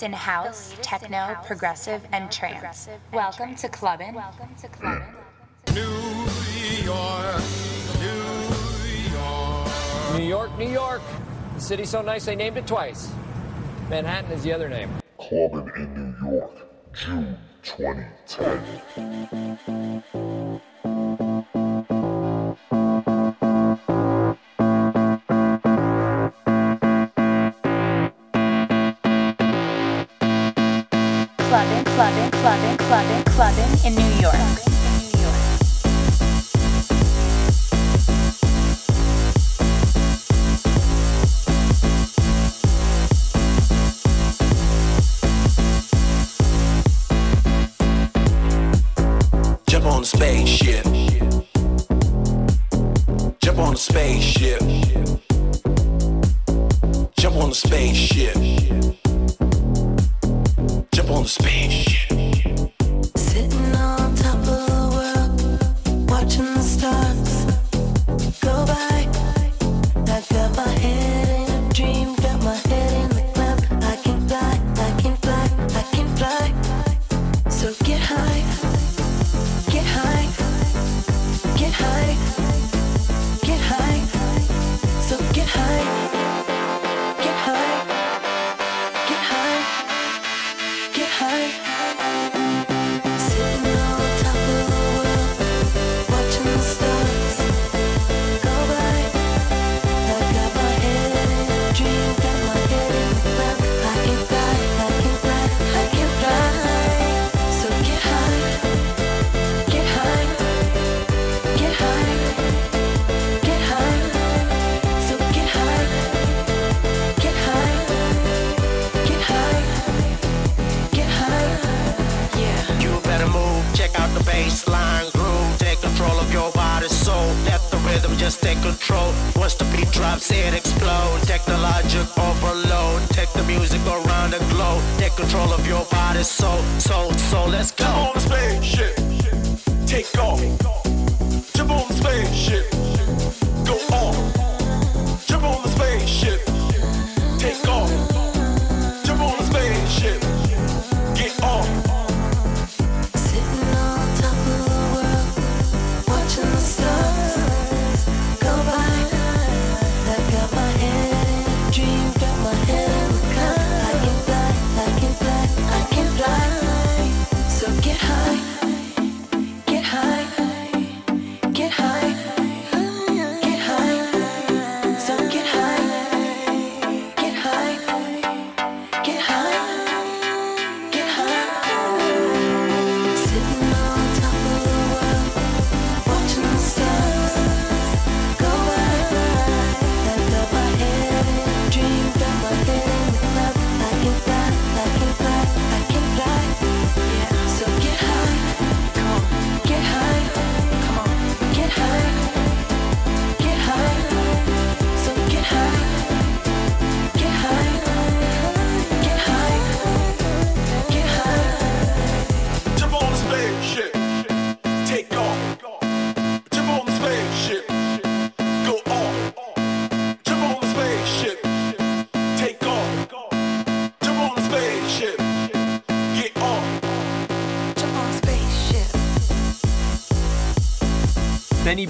latest in house, techno, progressive, and trance. Welcome to Clubbin'. Welcome to Clubbin'. New York, New York. New York, New York. The city's so nice they named it twice. Manhattan is the other name. Clubbing in New York, June 2010. Clubbin', clubbin', clubbin' in New York.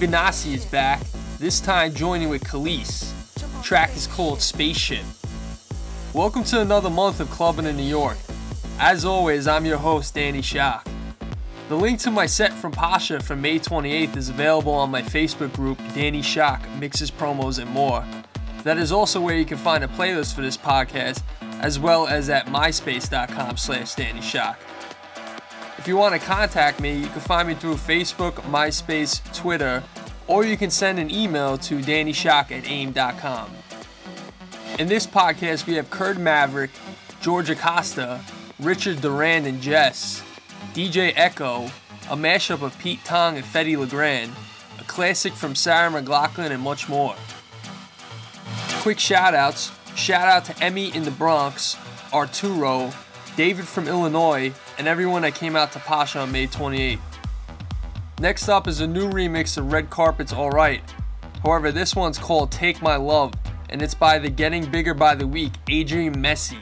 Benassi is back, this time joining with Kelis. Track is called Spaceship. Welcome to another month of clubbing in New York. As always, I'm your host, Danny Shock. The link to my set from Pacha from May 28th is available on my Facebook group, Danny Shock Mixes, Promos, and More. That is also where you can find a playlist for this podcast, as well as at myspace.com slash Danny Shock. If you want to contact me, you can find me through Facebook, MySpace, Twitter, or you can send an email to dannyshock at aim.com. In this podcast, we have Kurd Maverick, George Acosta, Richard Durand and Jess, DJ Echo, a mashup of Pete Tong and Fedde Le Grand, a classic from Sarah McLachlan, and much more. Quick shout outs shout out to Emmy in the Bronx, Arturo, David from Illinois, and everyone that came out to Pacha on May 28th. Next up is a new remix of Red Carpet's Alright. However, this one's called Take My Love, and it's by the Getting Bigger by the Week, Adrian Messi.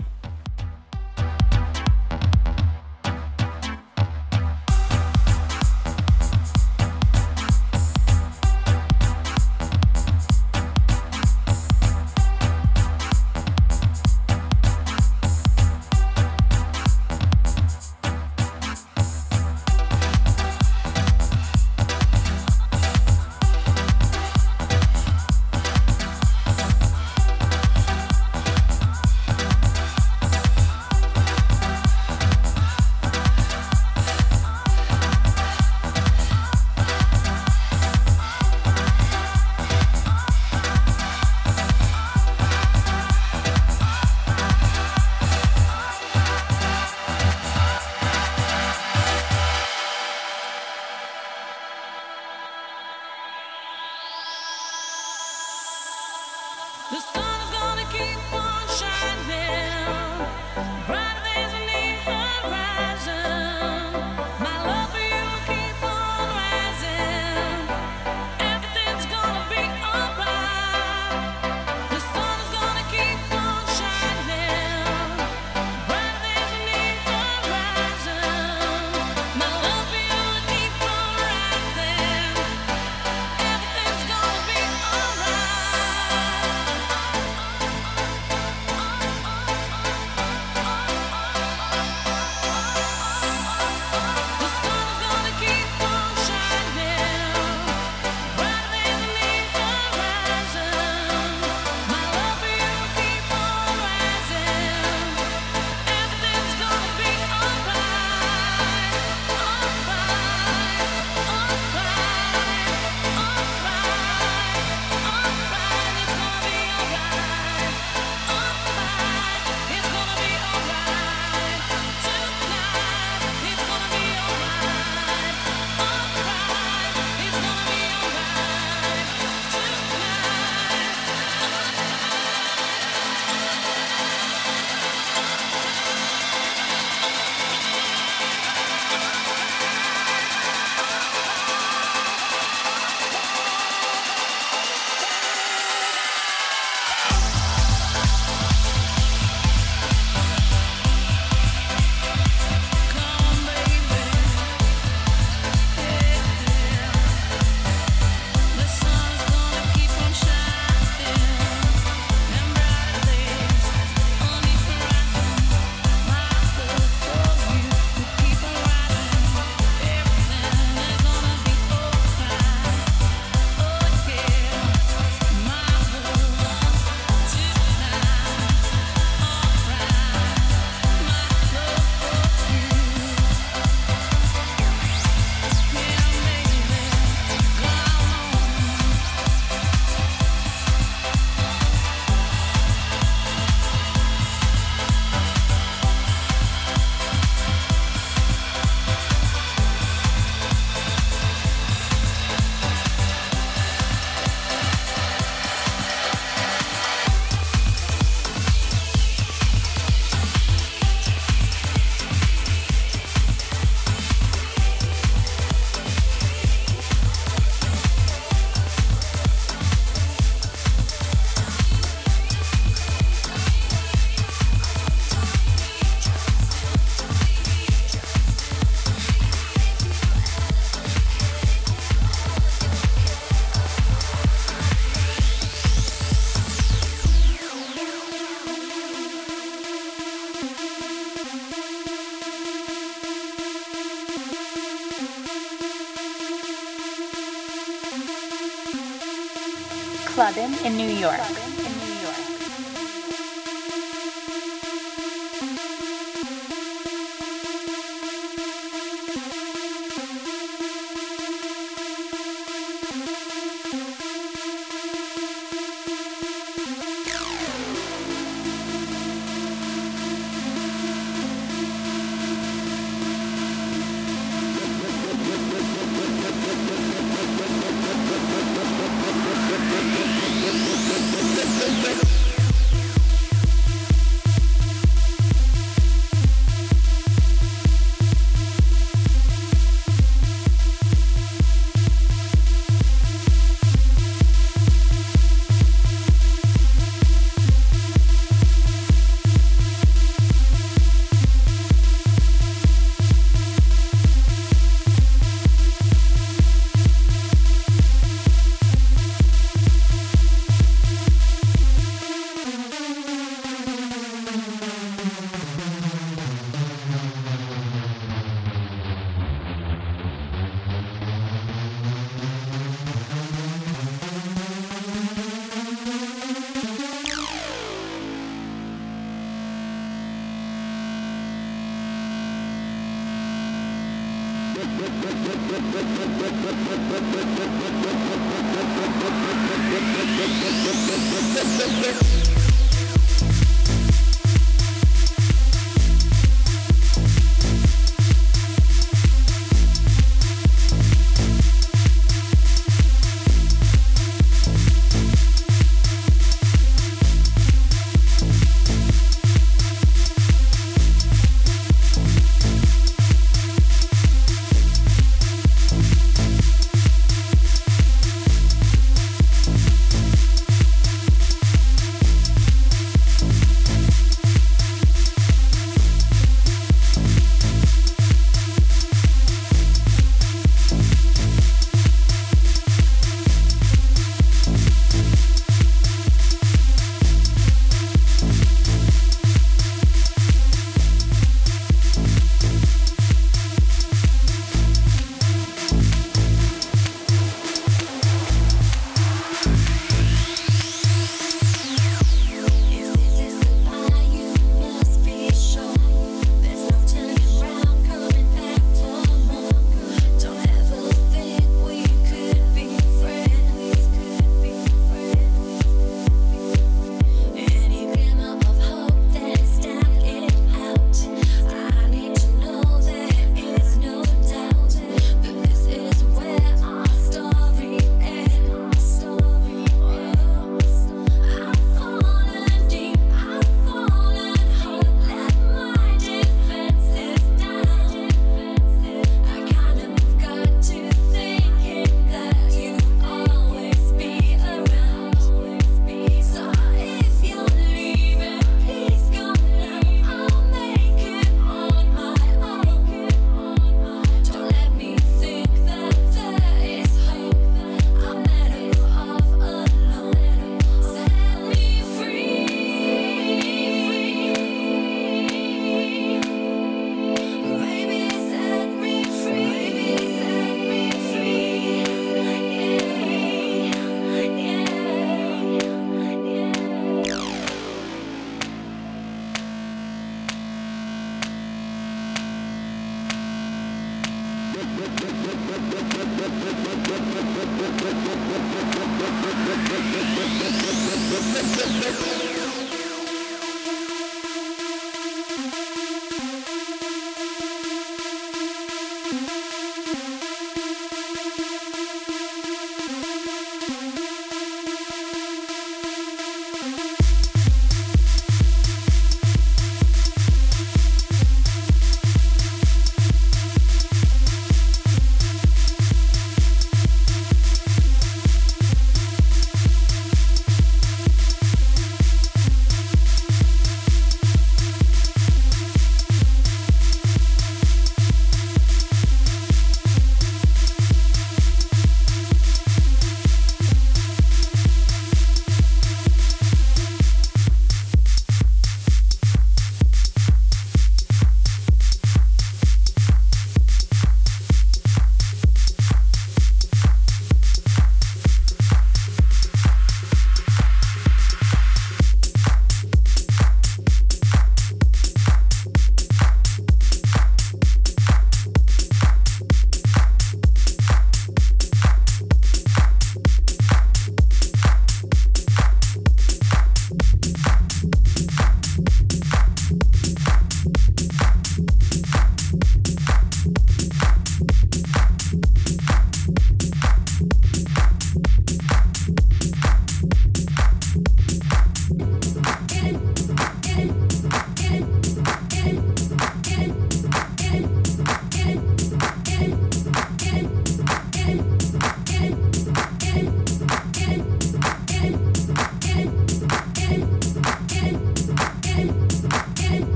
Clubbing in New York.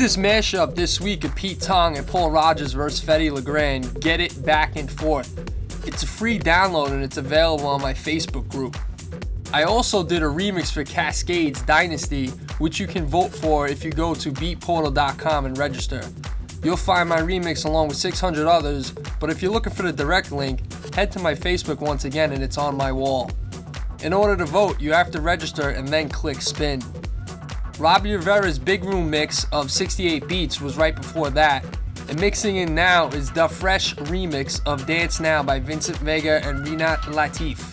This mashup this week of Pete Tong and Paul Rogers versus Fedde Le Grand, Get It Back and Forth. It's a free download and it's available on my Facebook group. I also did a remix for Kaskade's Dynasty, which you can vote for if you go to beatportal.com and register. You'll find my remix along with 600 others, but if you're looking for the direct link, head to my Facebook once again and it's on my wall. In order to vote, you have to register and then click spin. Robbie Rivera's Big Room mix of 68 beats was right before that. And mixing in now is the fresh remix of Dance Now by Vincent Vega and Renat Latif.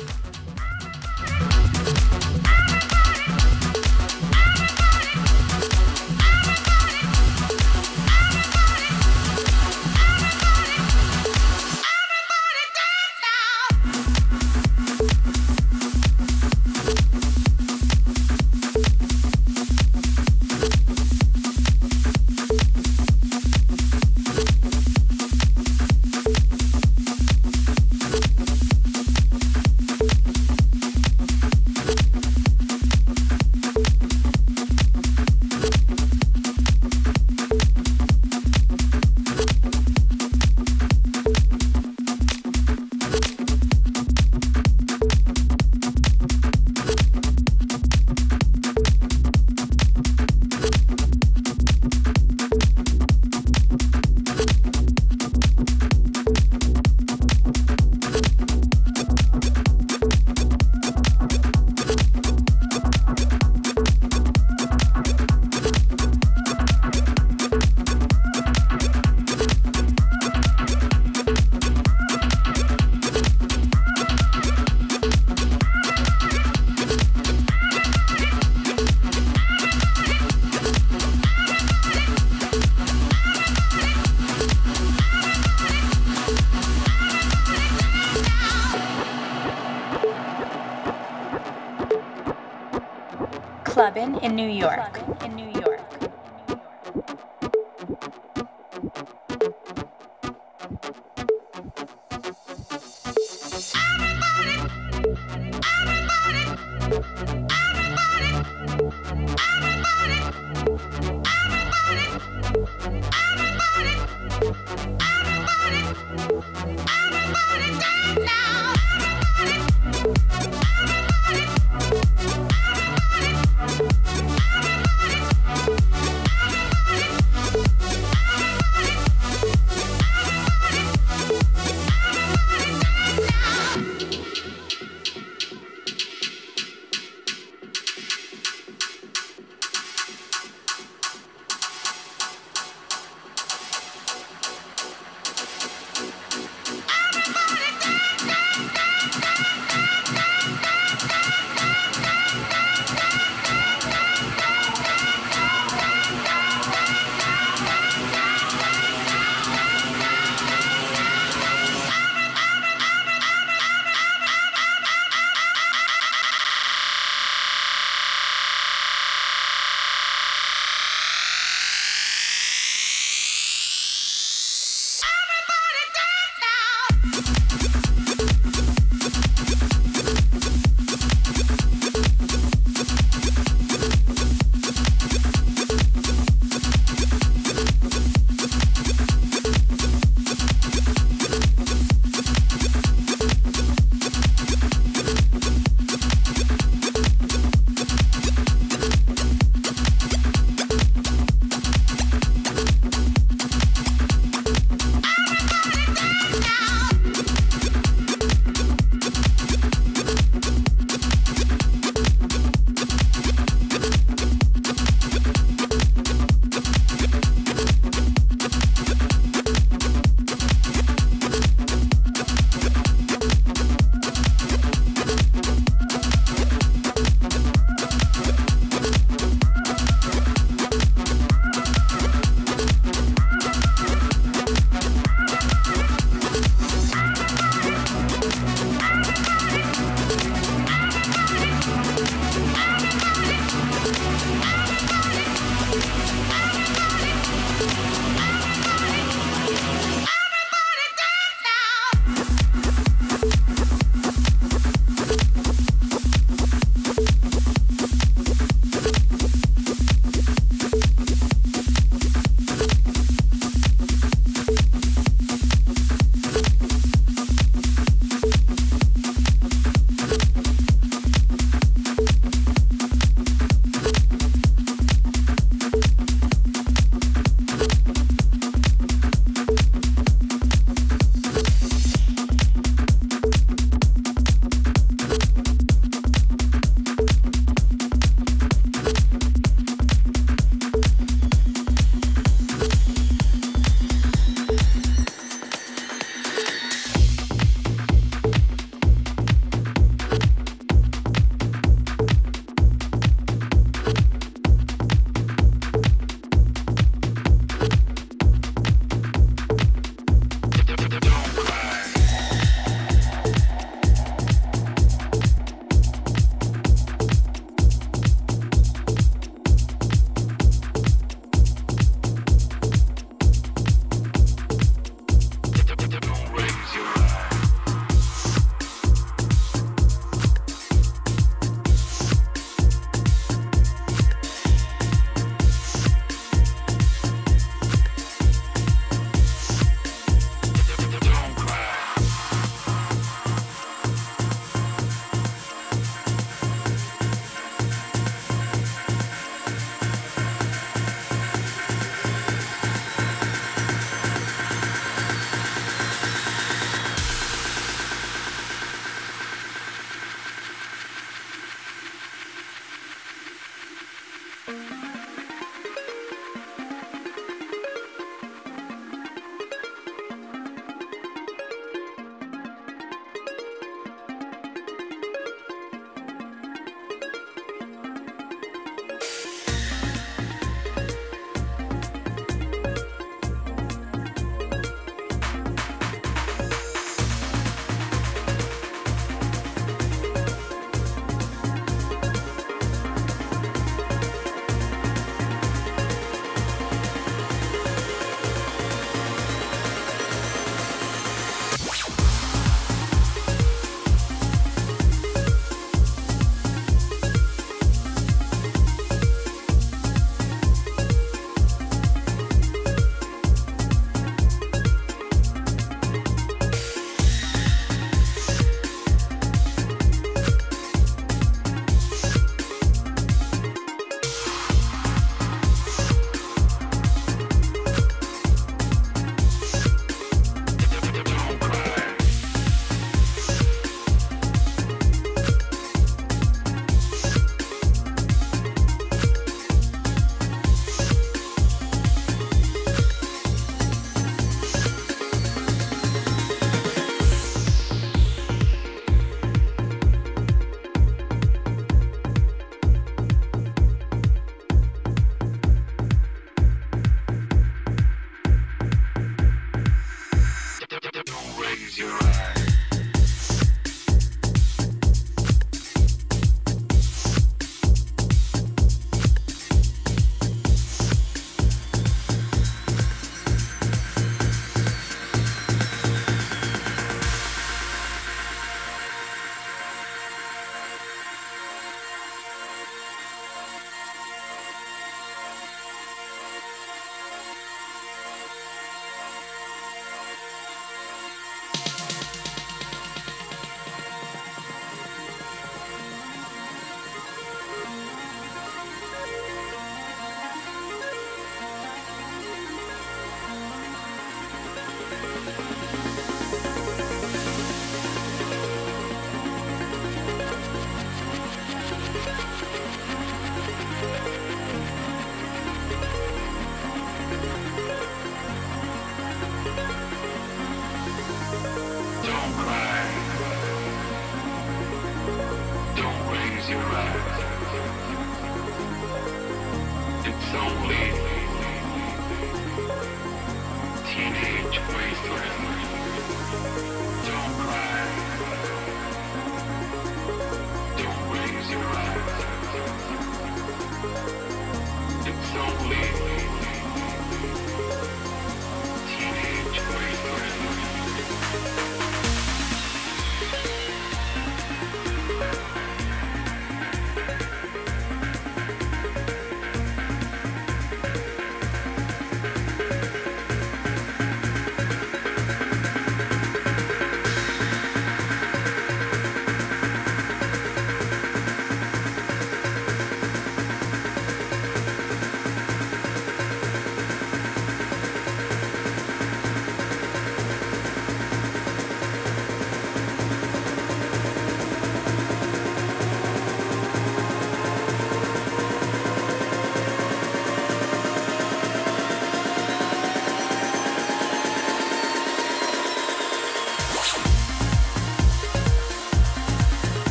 In New York.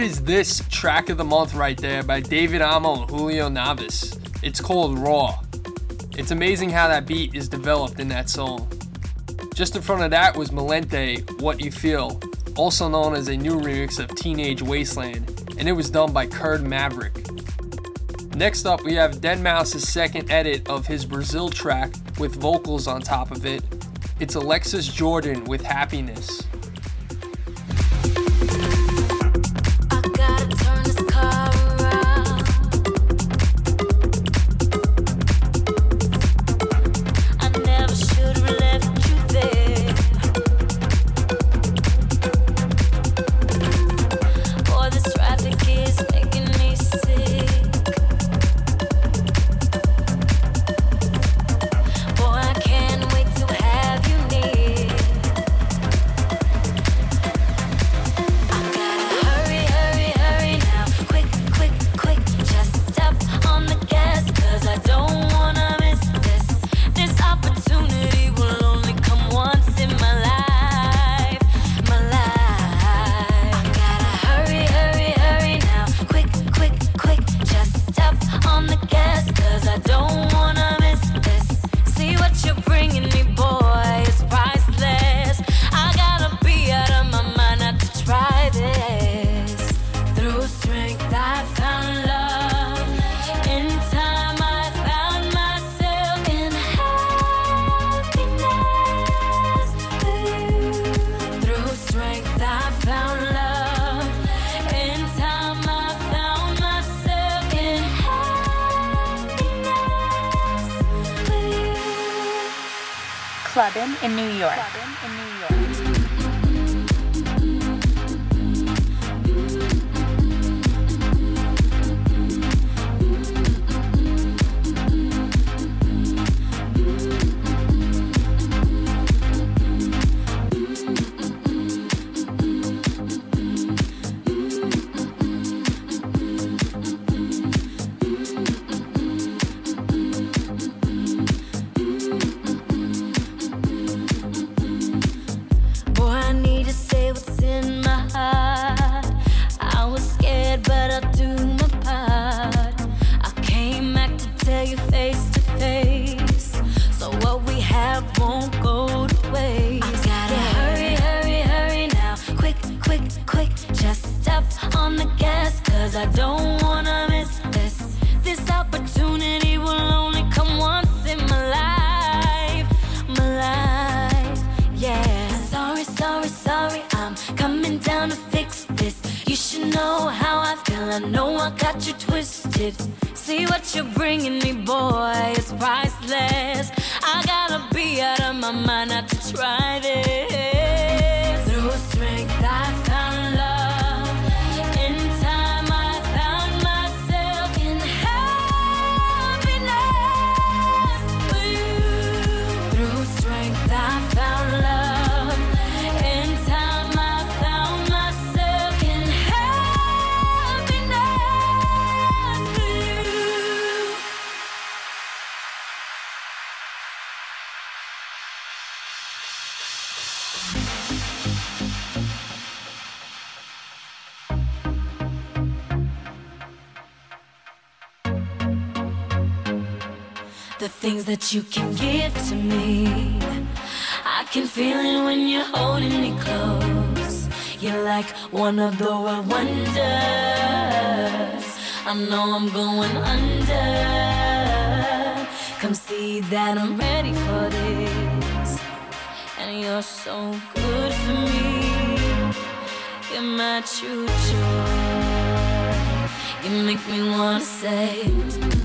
What is this track of the month right there by David Amo and Julio Navas? It's called Raw. It's amazing how that beat is developed in that song. Just in front of that was Malente, What You Feel, also known as a new remix of Teenage Wasteland, and it was done by Kurd Maverick. Next up, we have Deadmau5's second edit of his Brazil track with vocals on top of it. It's Alexis Jordan with Happiness. good for me. You're my true joy. You make me wanna say.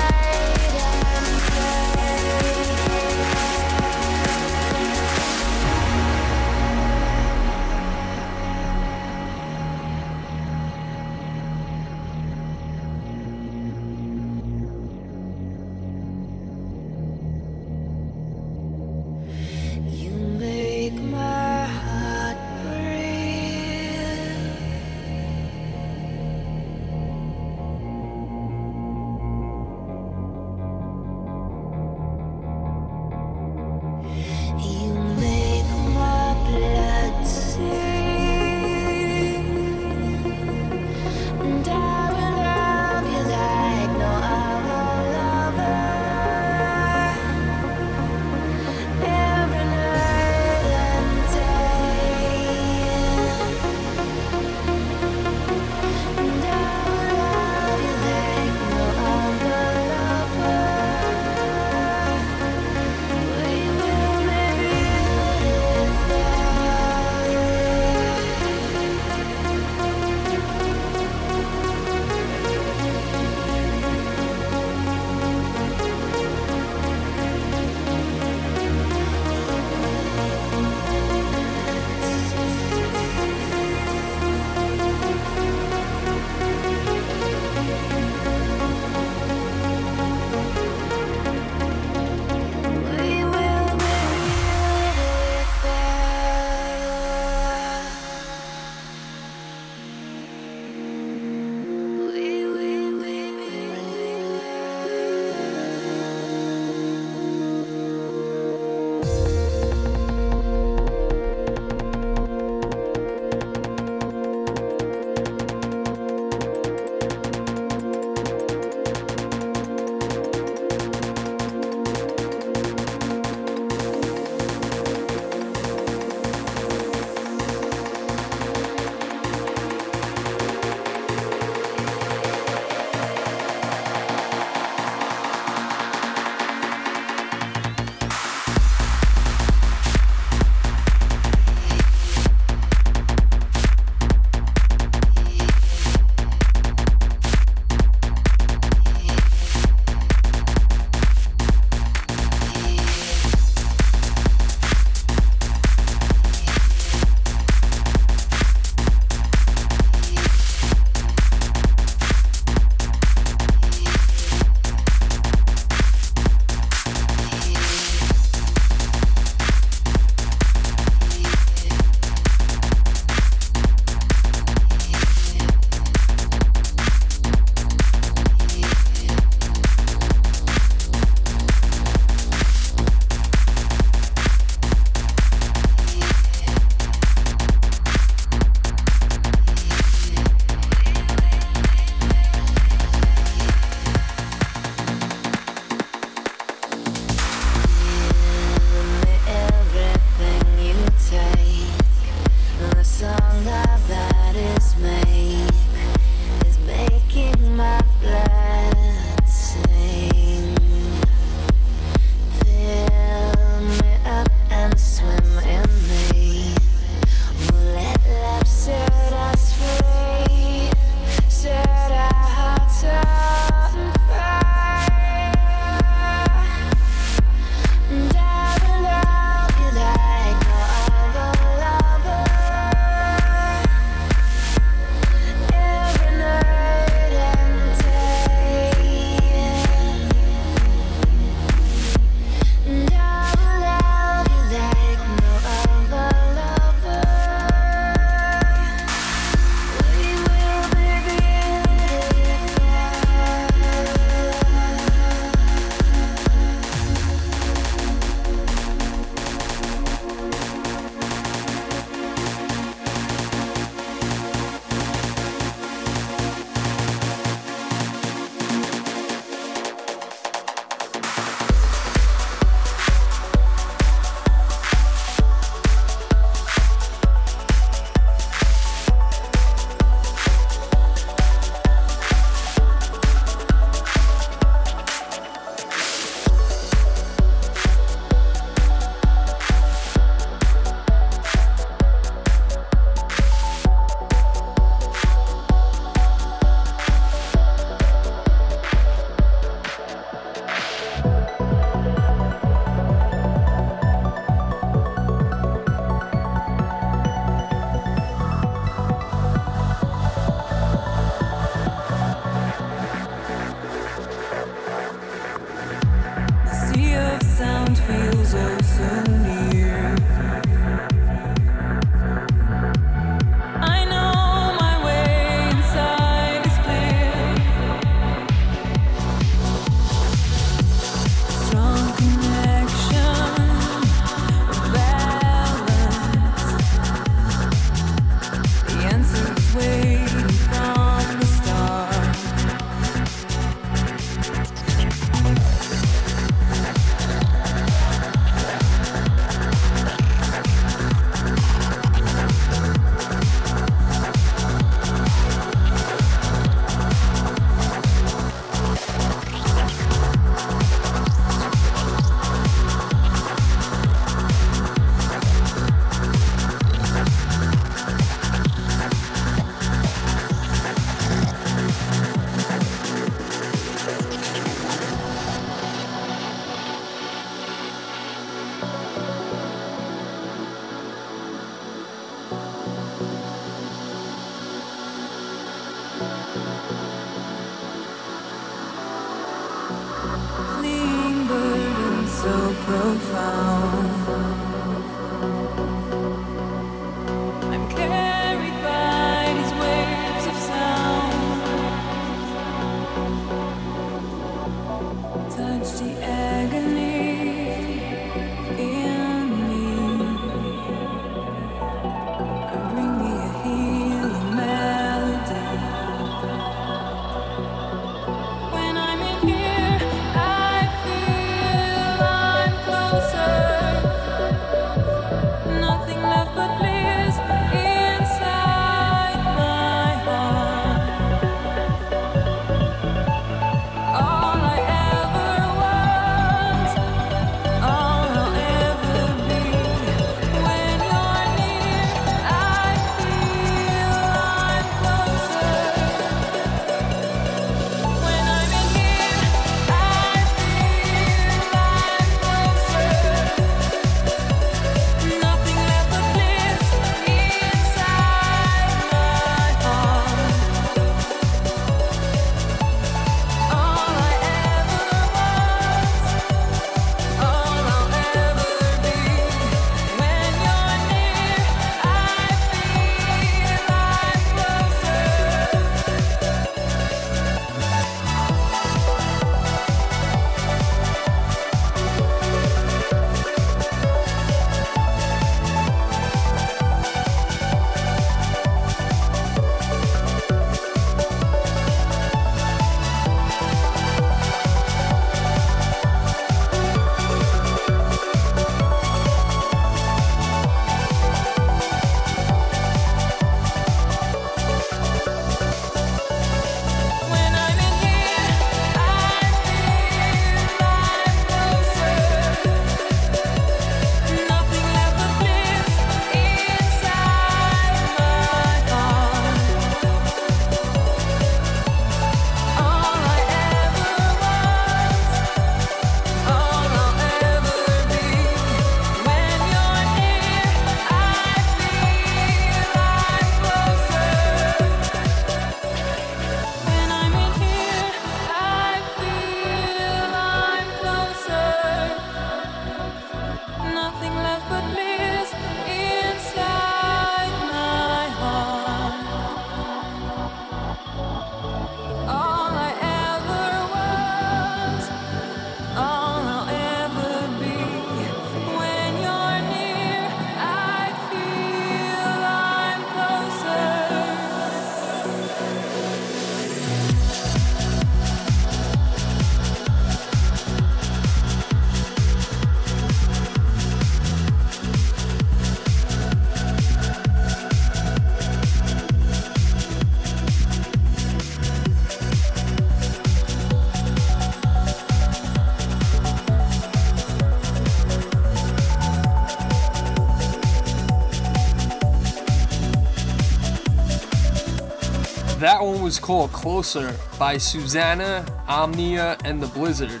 That one was called Closer by Susana, Omnia, and the Blizzard.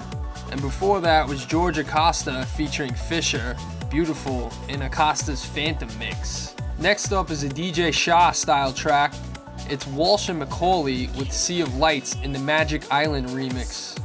And before that was George Acosta featuring Fisher, Beautiful, in Acosta's Phantom Mix. Next up is a DJ Shah style track. It's Walsh and McAuley with Sea of Lights in the Magic Island remix.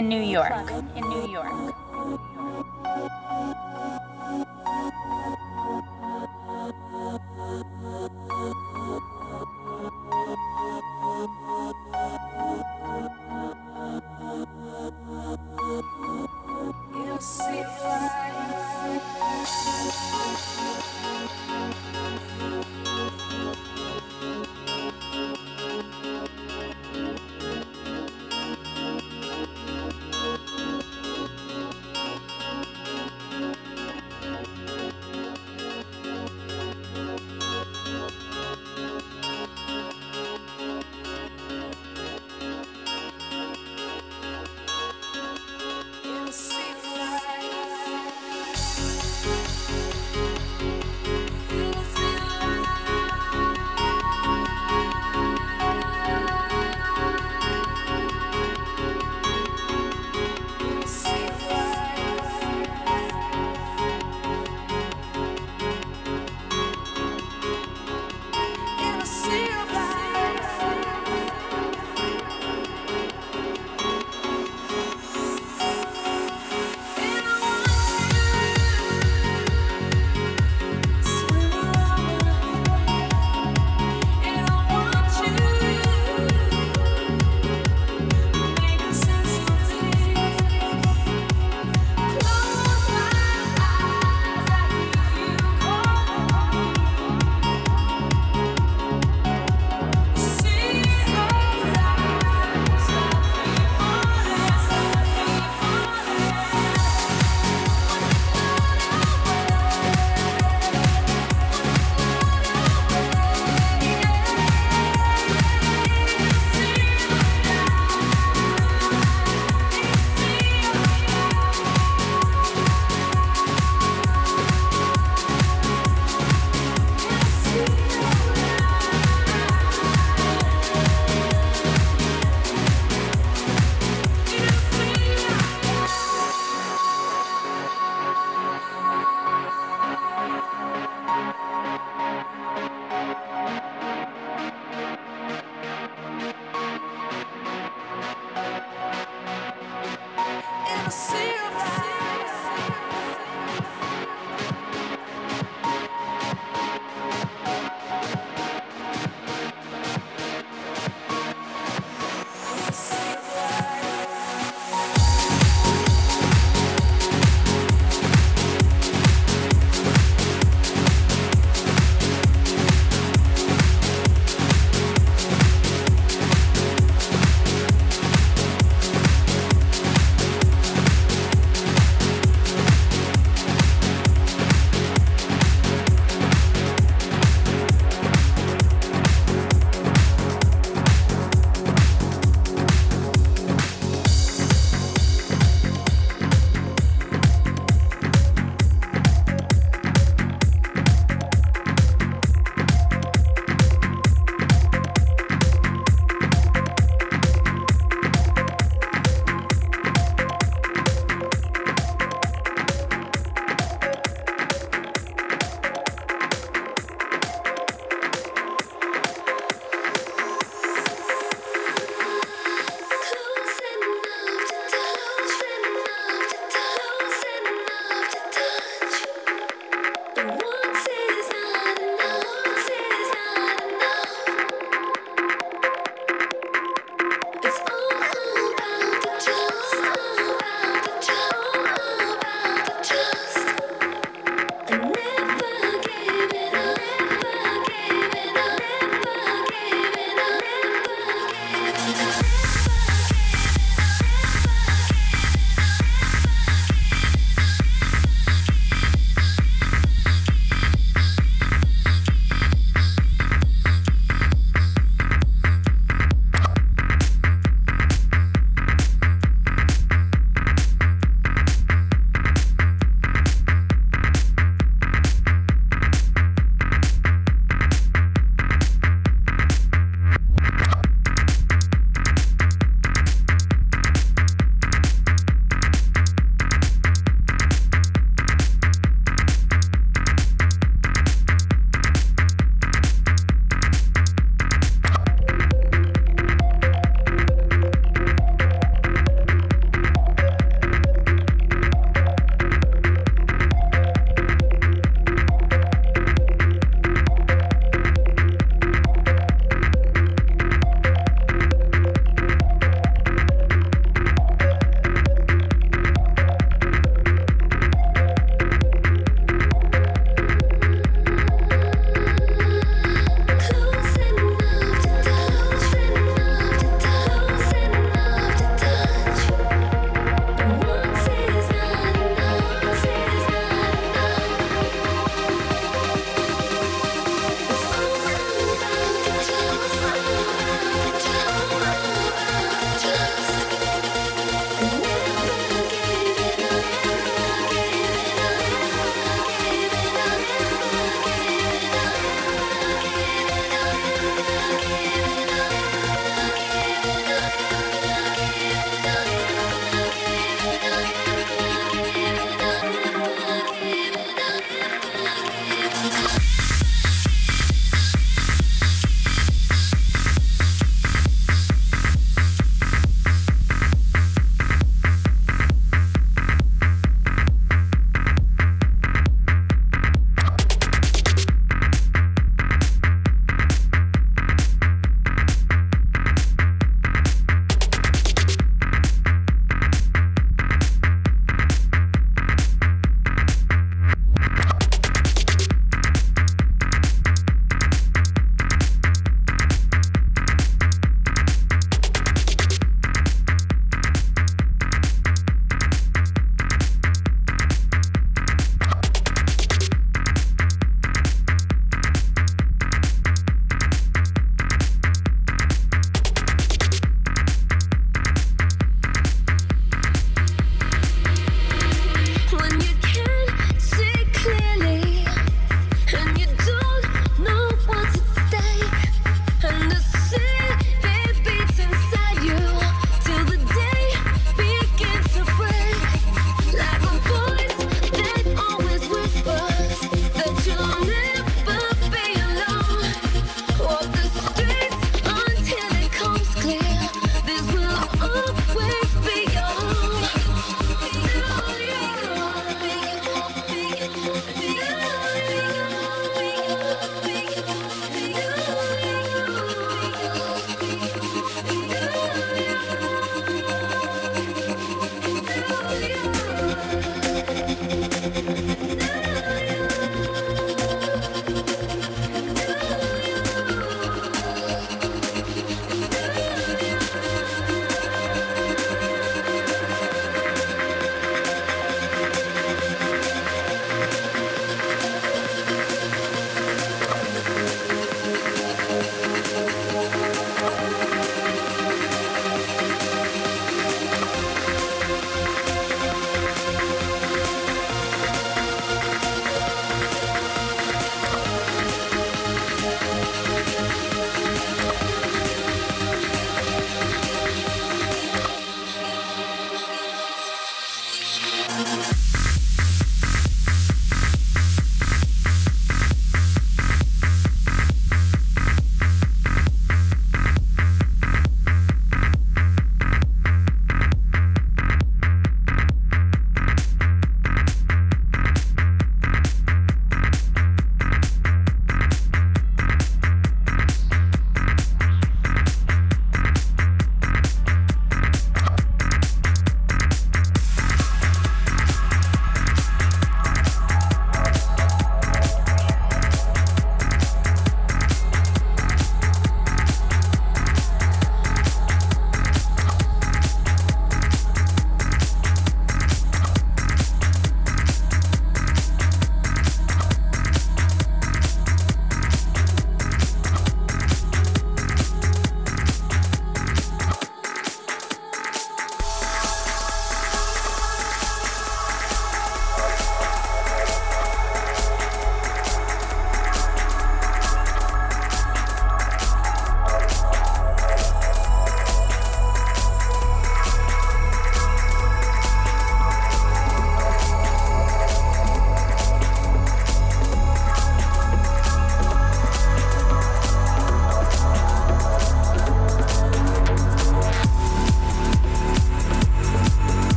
In New York.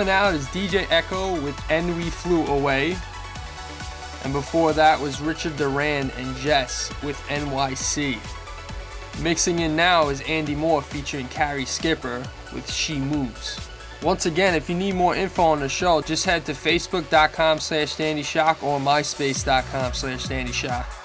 Coming out is DJ Echo with And We Flew Away. And before that was Richard Durand and Jess with NYC. Mixing in now is Andy Moor featuring Carrie Skipper with She Moves. Once again, if you need more info on the show, just head to facebook.com slash dandyshock or myspace.com slash dandyshock.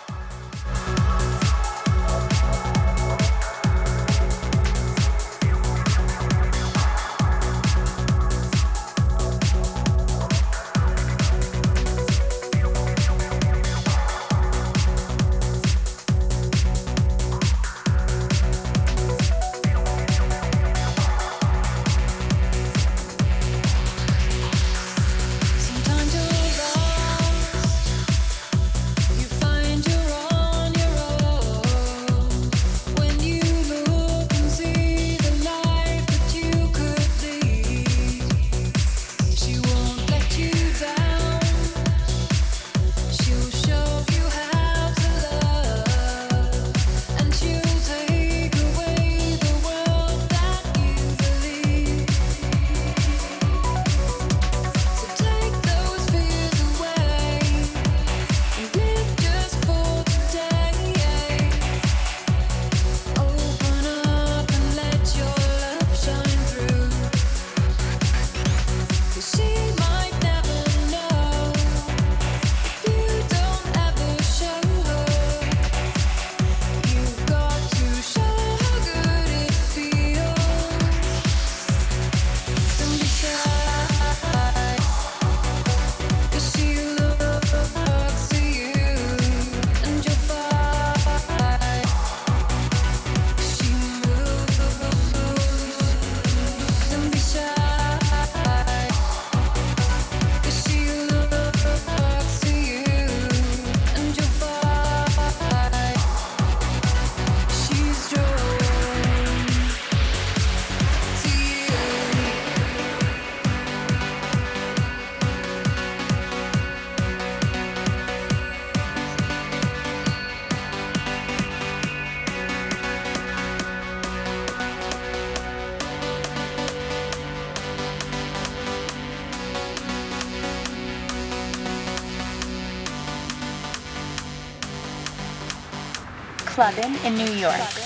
clubbing in New York.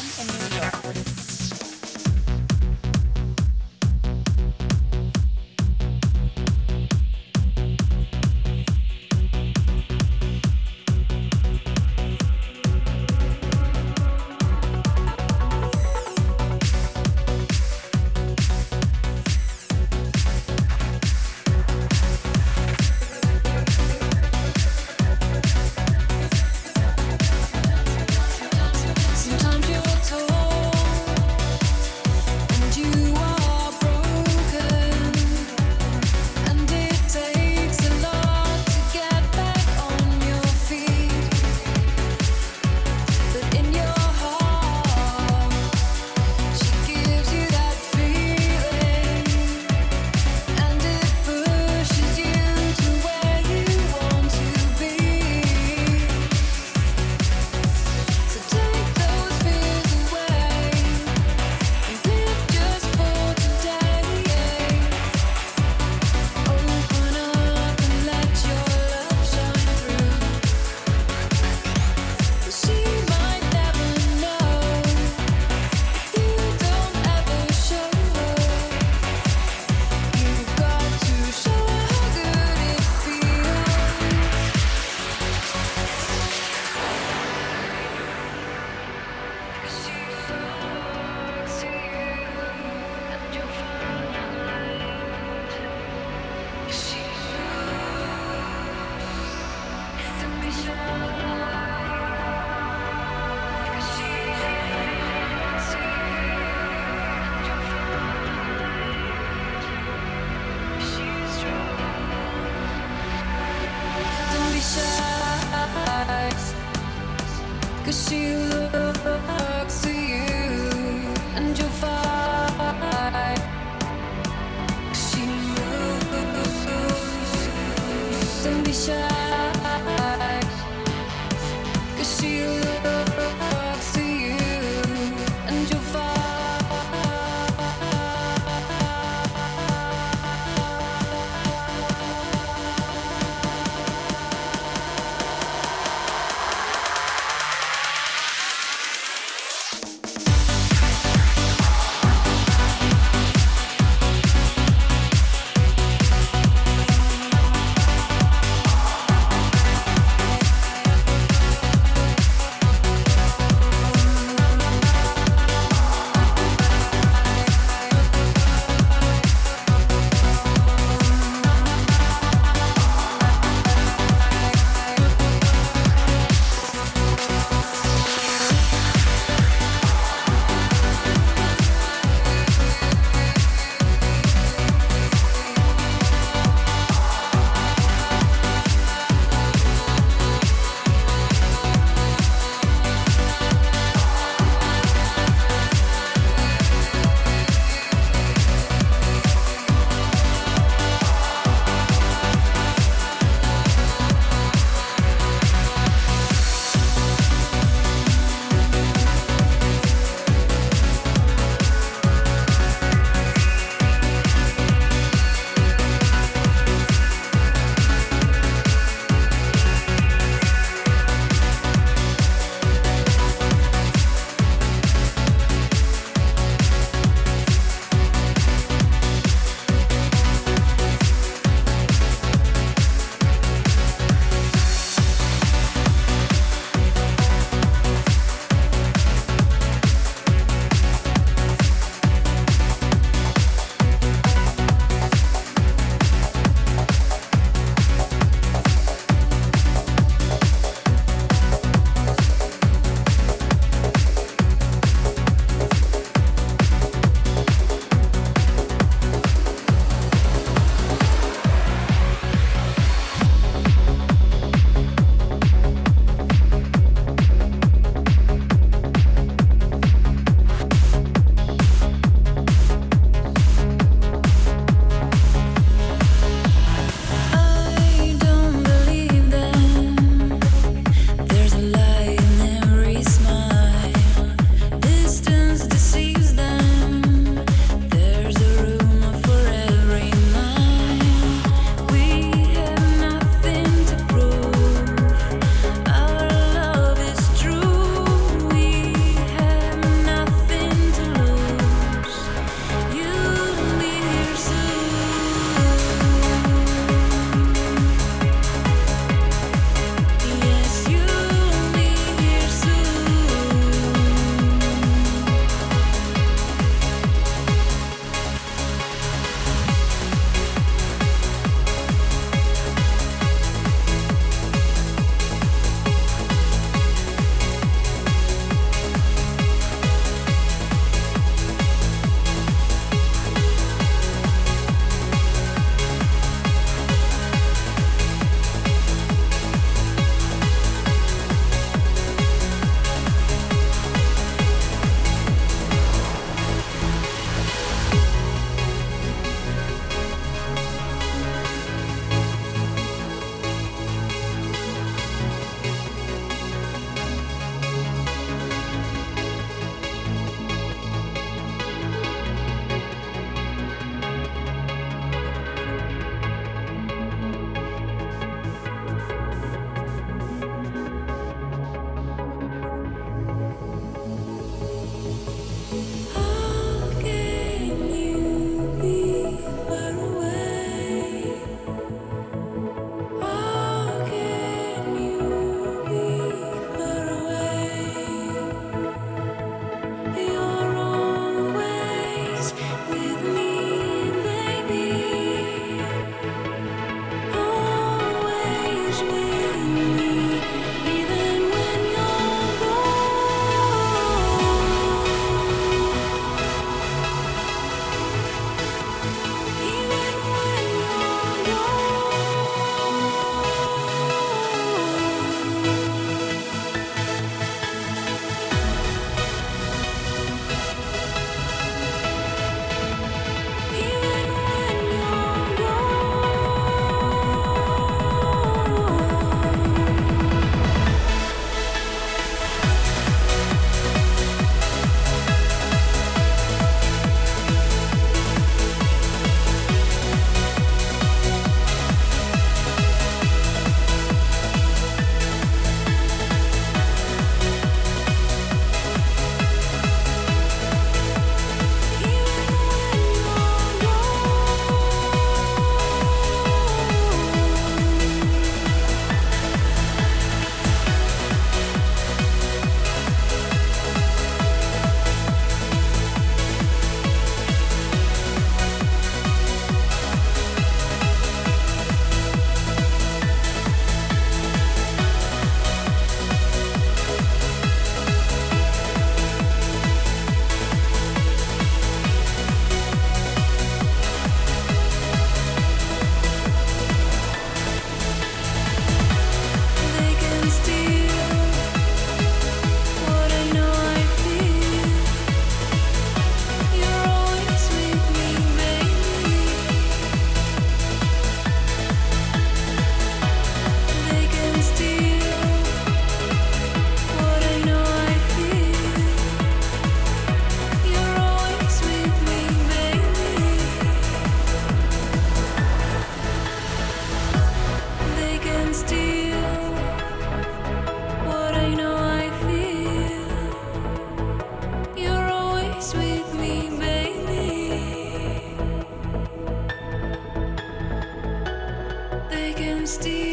They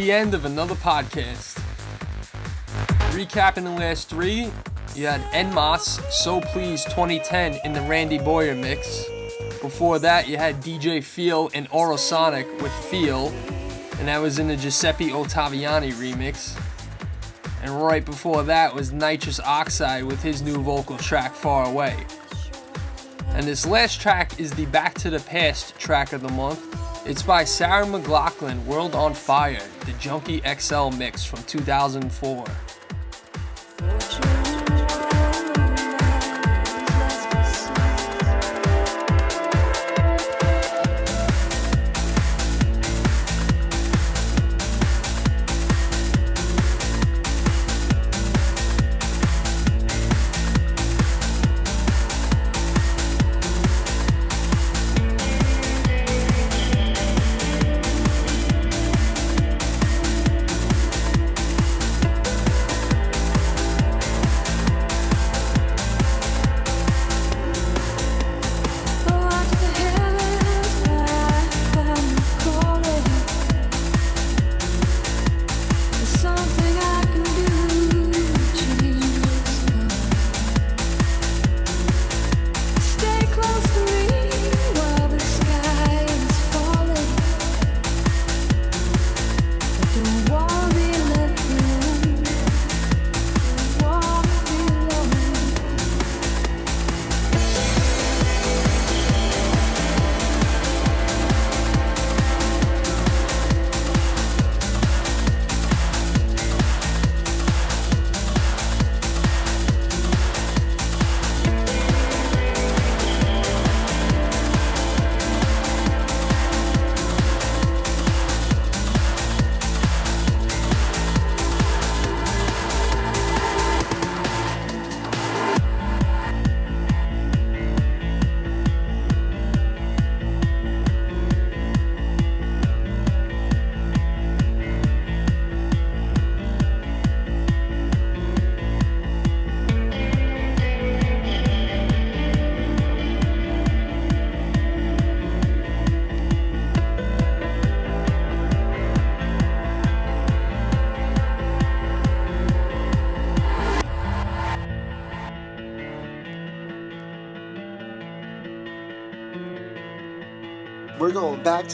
the end of another podcast. Recapping the last three, you had Enmas, So Please 2010 in the Randy Boyer mix. Before that, you had DJ Feel and Orosonic with Feel, and that was in the Giuseppe Ottaviani remix. And right before that was Nitrous Oxide with his new vocal track Far Away. And this last track is the Back to the Past track of the month. It's by Sarah McLachlan, World on Fire, the Junkie XL mix from 2004.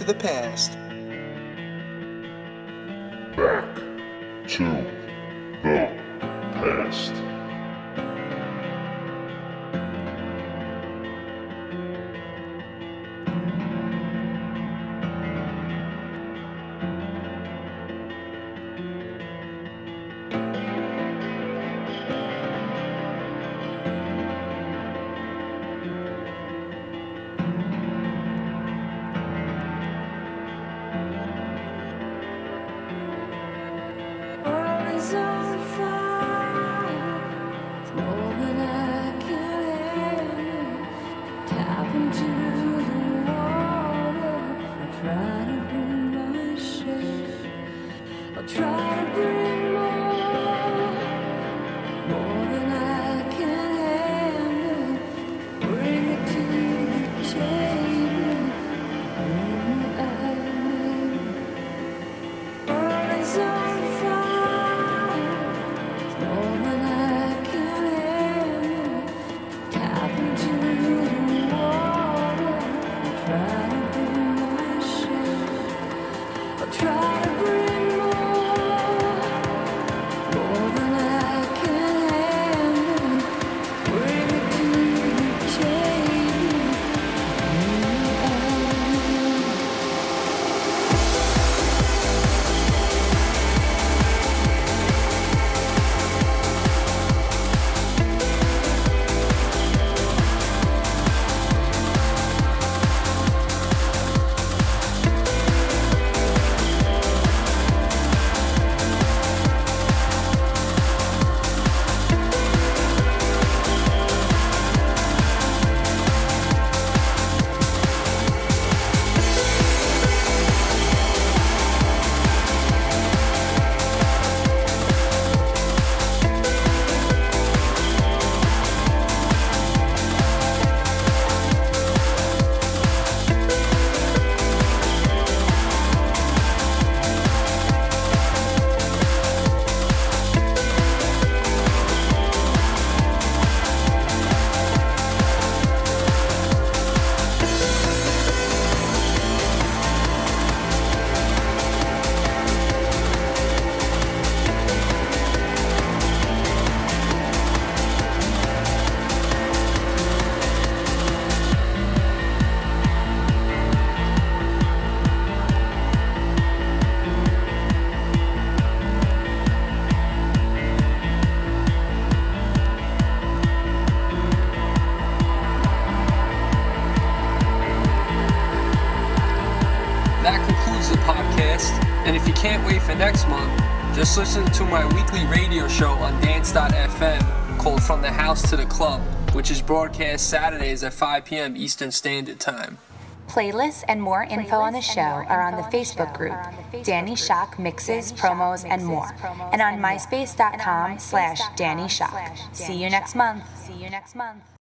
The past. Just listen to my weekly radio show on dance.fm called From the House to the Club, which is broadcast Saturdays at 5 p.m. Eastern Standard Time. Playlists and more info on the show are on the Facebook group, Danny Shock Mixes, Promos, and more, and on myspace.com slash Danny Shock. See you next month. See you next month.